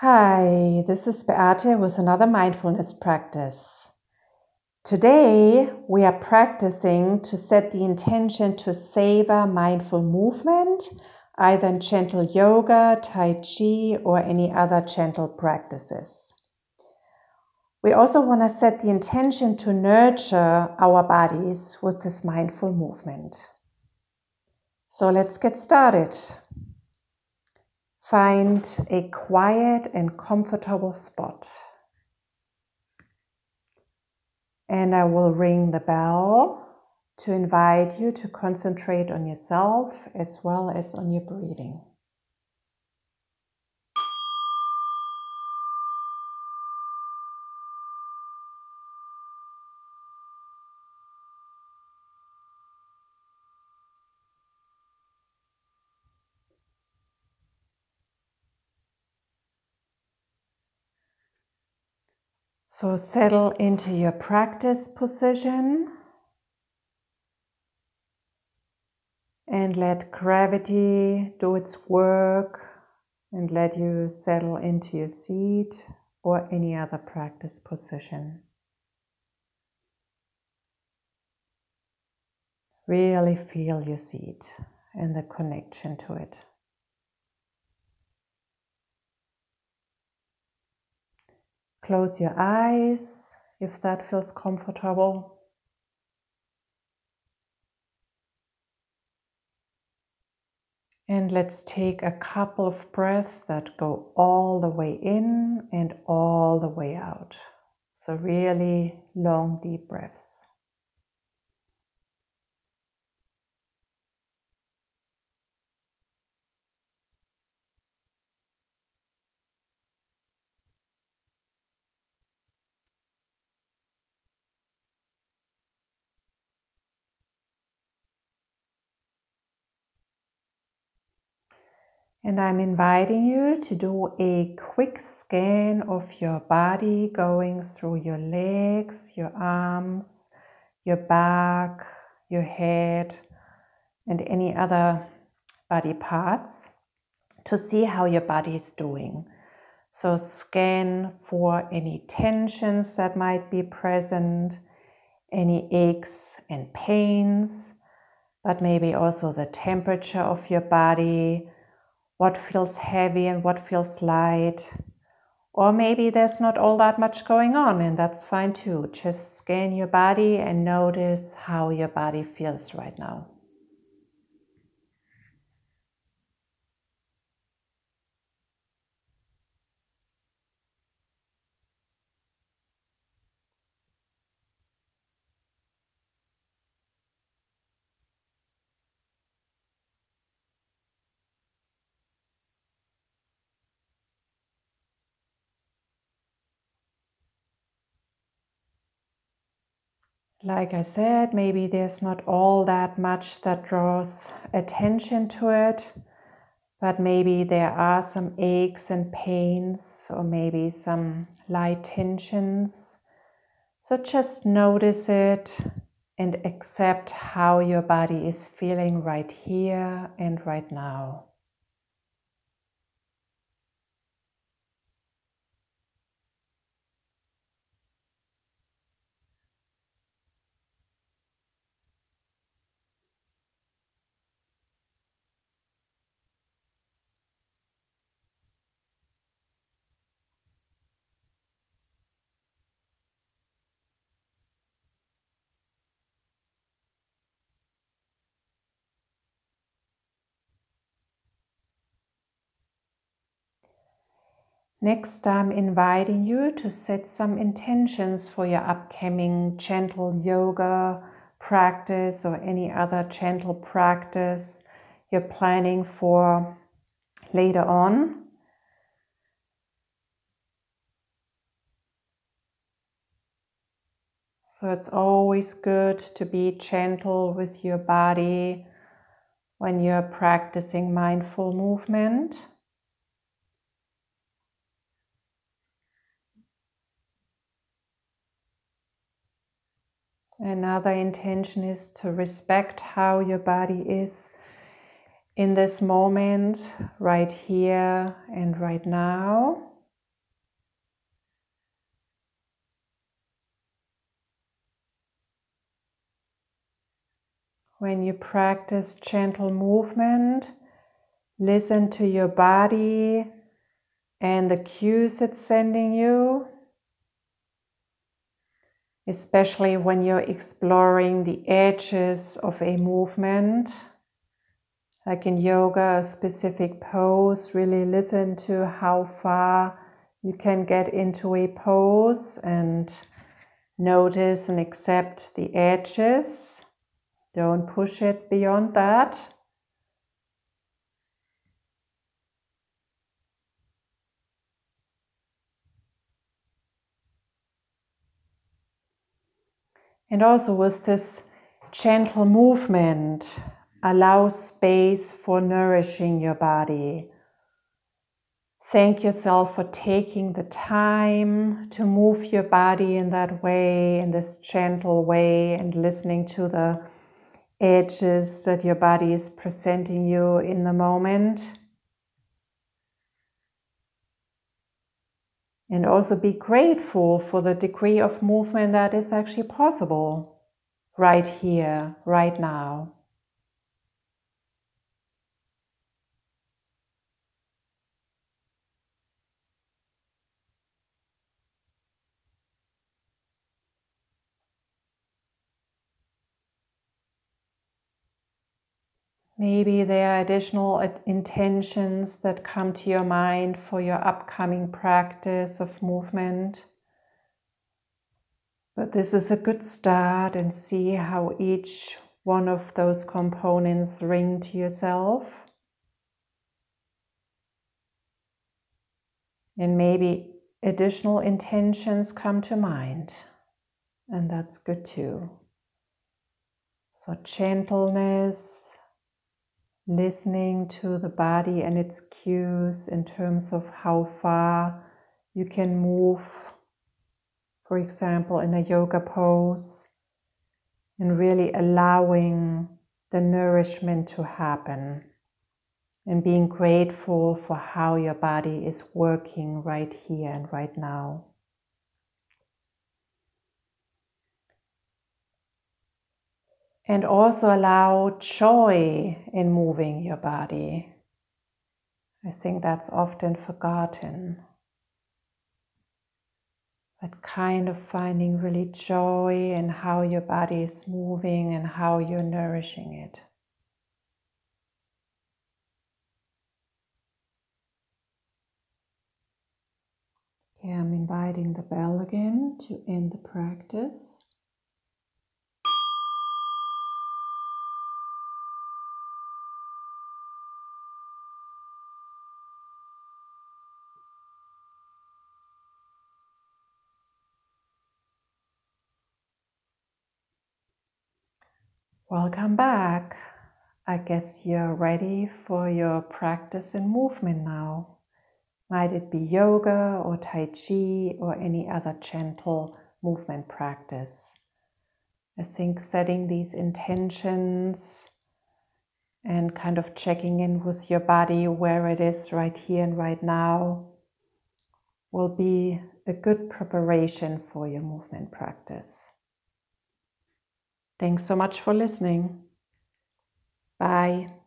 Hi, this is Beate with another mindfulness practice. Today we are practicing to set the intention to savor mindful movement, either in gentle yoga, Tai Chi, or any other gentle practices. We also want to set the intention to nurture our bodies with this mindful movement. So let's get started. Find a quiet and comfortable spot. And I will ring the bell to invite you to concentrate on yourself as well as on your breathing. So settle into your practice position and let gravity do its work and let you settle into your seat or any other practice position. Really feel your seat and the connection to it. Close your eyes if that feels comfortable. And let's take a couple of breaths that go all the way in and all the way out. So, really long, deep breaths. And I'm inviting you to do a quick scan of your body going through your legs, your arms, your back, your head, and any other body parts to see how your body is doing. So, scan for any tensions that might be present, any aches and pains, but maybe also the temperature of your body what feels heavy and what feels light. Or maybe there's not all that much going on, and that's fine too. Just scan your body and notice how your body feels right now. Like I said, maybe there's not all that much that draws attention to it, but maybe there are some aches and pains, or maybe some light tensions. So just notice it and accept how your body is feeling right here and right now. Next, I'm inviting you to set some intentions for your upcoming gentle yoga practice or any other gentle practice you're planning for later on. So it's always good to be gentle with your body when you're practicing mindful movement. Another intention is to respect how your body is in this moment, right here and right now. When you practice gentle movement, listen to your body and the cues it's sending you especially when you're exploring the edges of a movement. Like in yoga, a specific pose, really listen to how far you can get into a pose and notice and accept the edges. Don't push it beyond that. And also with this gentle movement, allow space for nourishing your body. Thank yourself for taking the time to move your body in that way, in this gentle way, and listening to the edges that your body is presenting you in the moment. And also be grateful for the degree of movement that is actually possible right here, right now. Maybe there are additional intentions that come to your mind for your upcoming practice of movement. But this is a good start and see how each one of those components ring to yourself. And maybe additional intentions come to mind, and that's good too. So, gentleness, listening to the body and its cues in terms of how far you can move, for example, in a yoga pose, and really allowing the nourishment to happen and being grateful for how your body is working right here and right now. And also allow joy in moving your body. I think that's often forgotten. But kind of finding really joy in how your body is moving and how you're nourishing it. Okay, I'm inviting the bell again to end the practice. Welcome back. I guess you're ready for your practice in movement now. Might it be yoga or Tai Chi or any other gentle movement practice? I think setting these intentions and kind of checking in with your body where it is right here and right now will be a good preparation for your movement practice. Thanks so much for listening. Bye.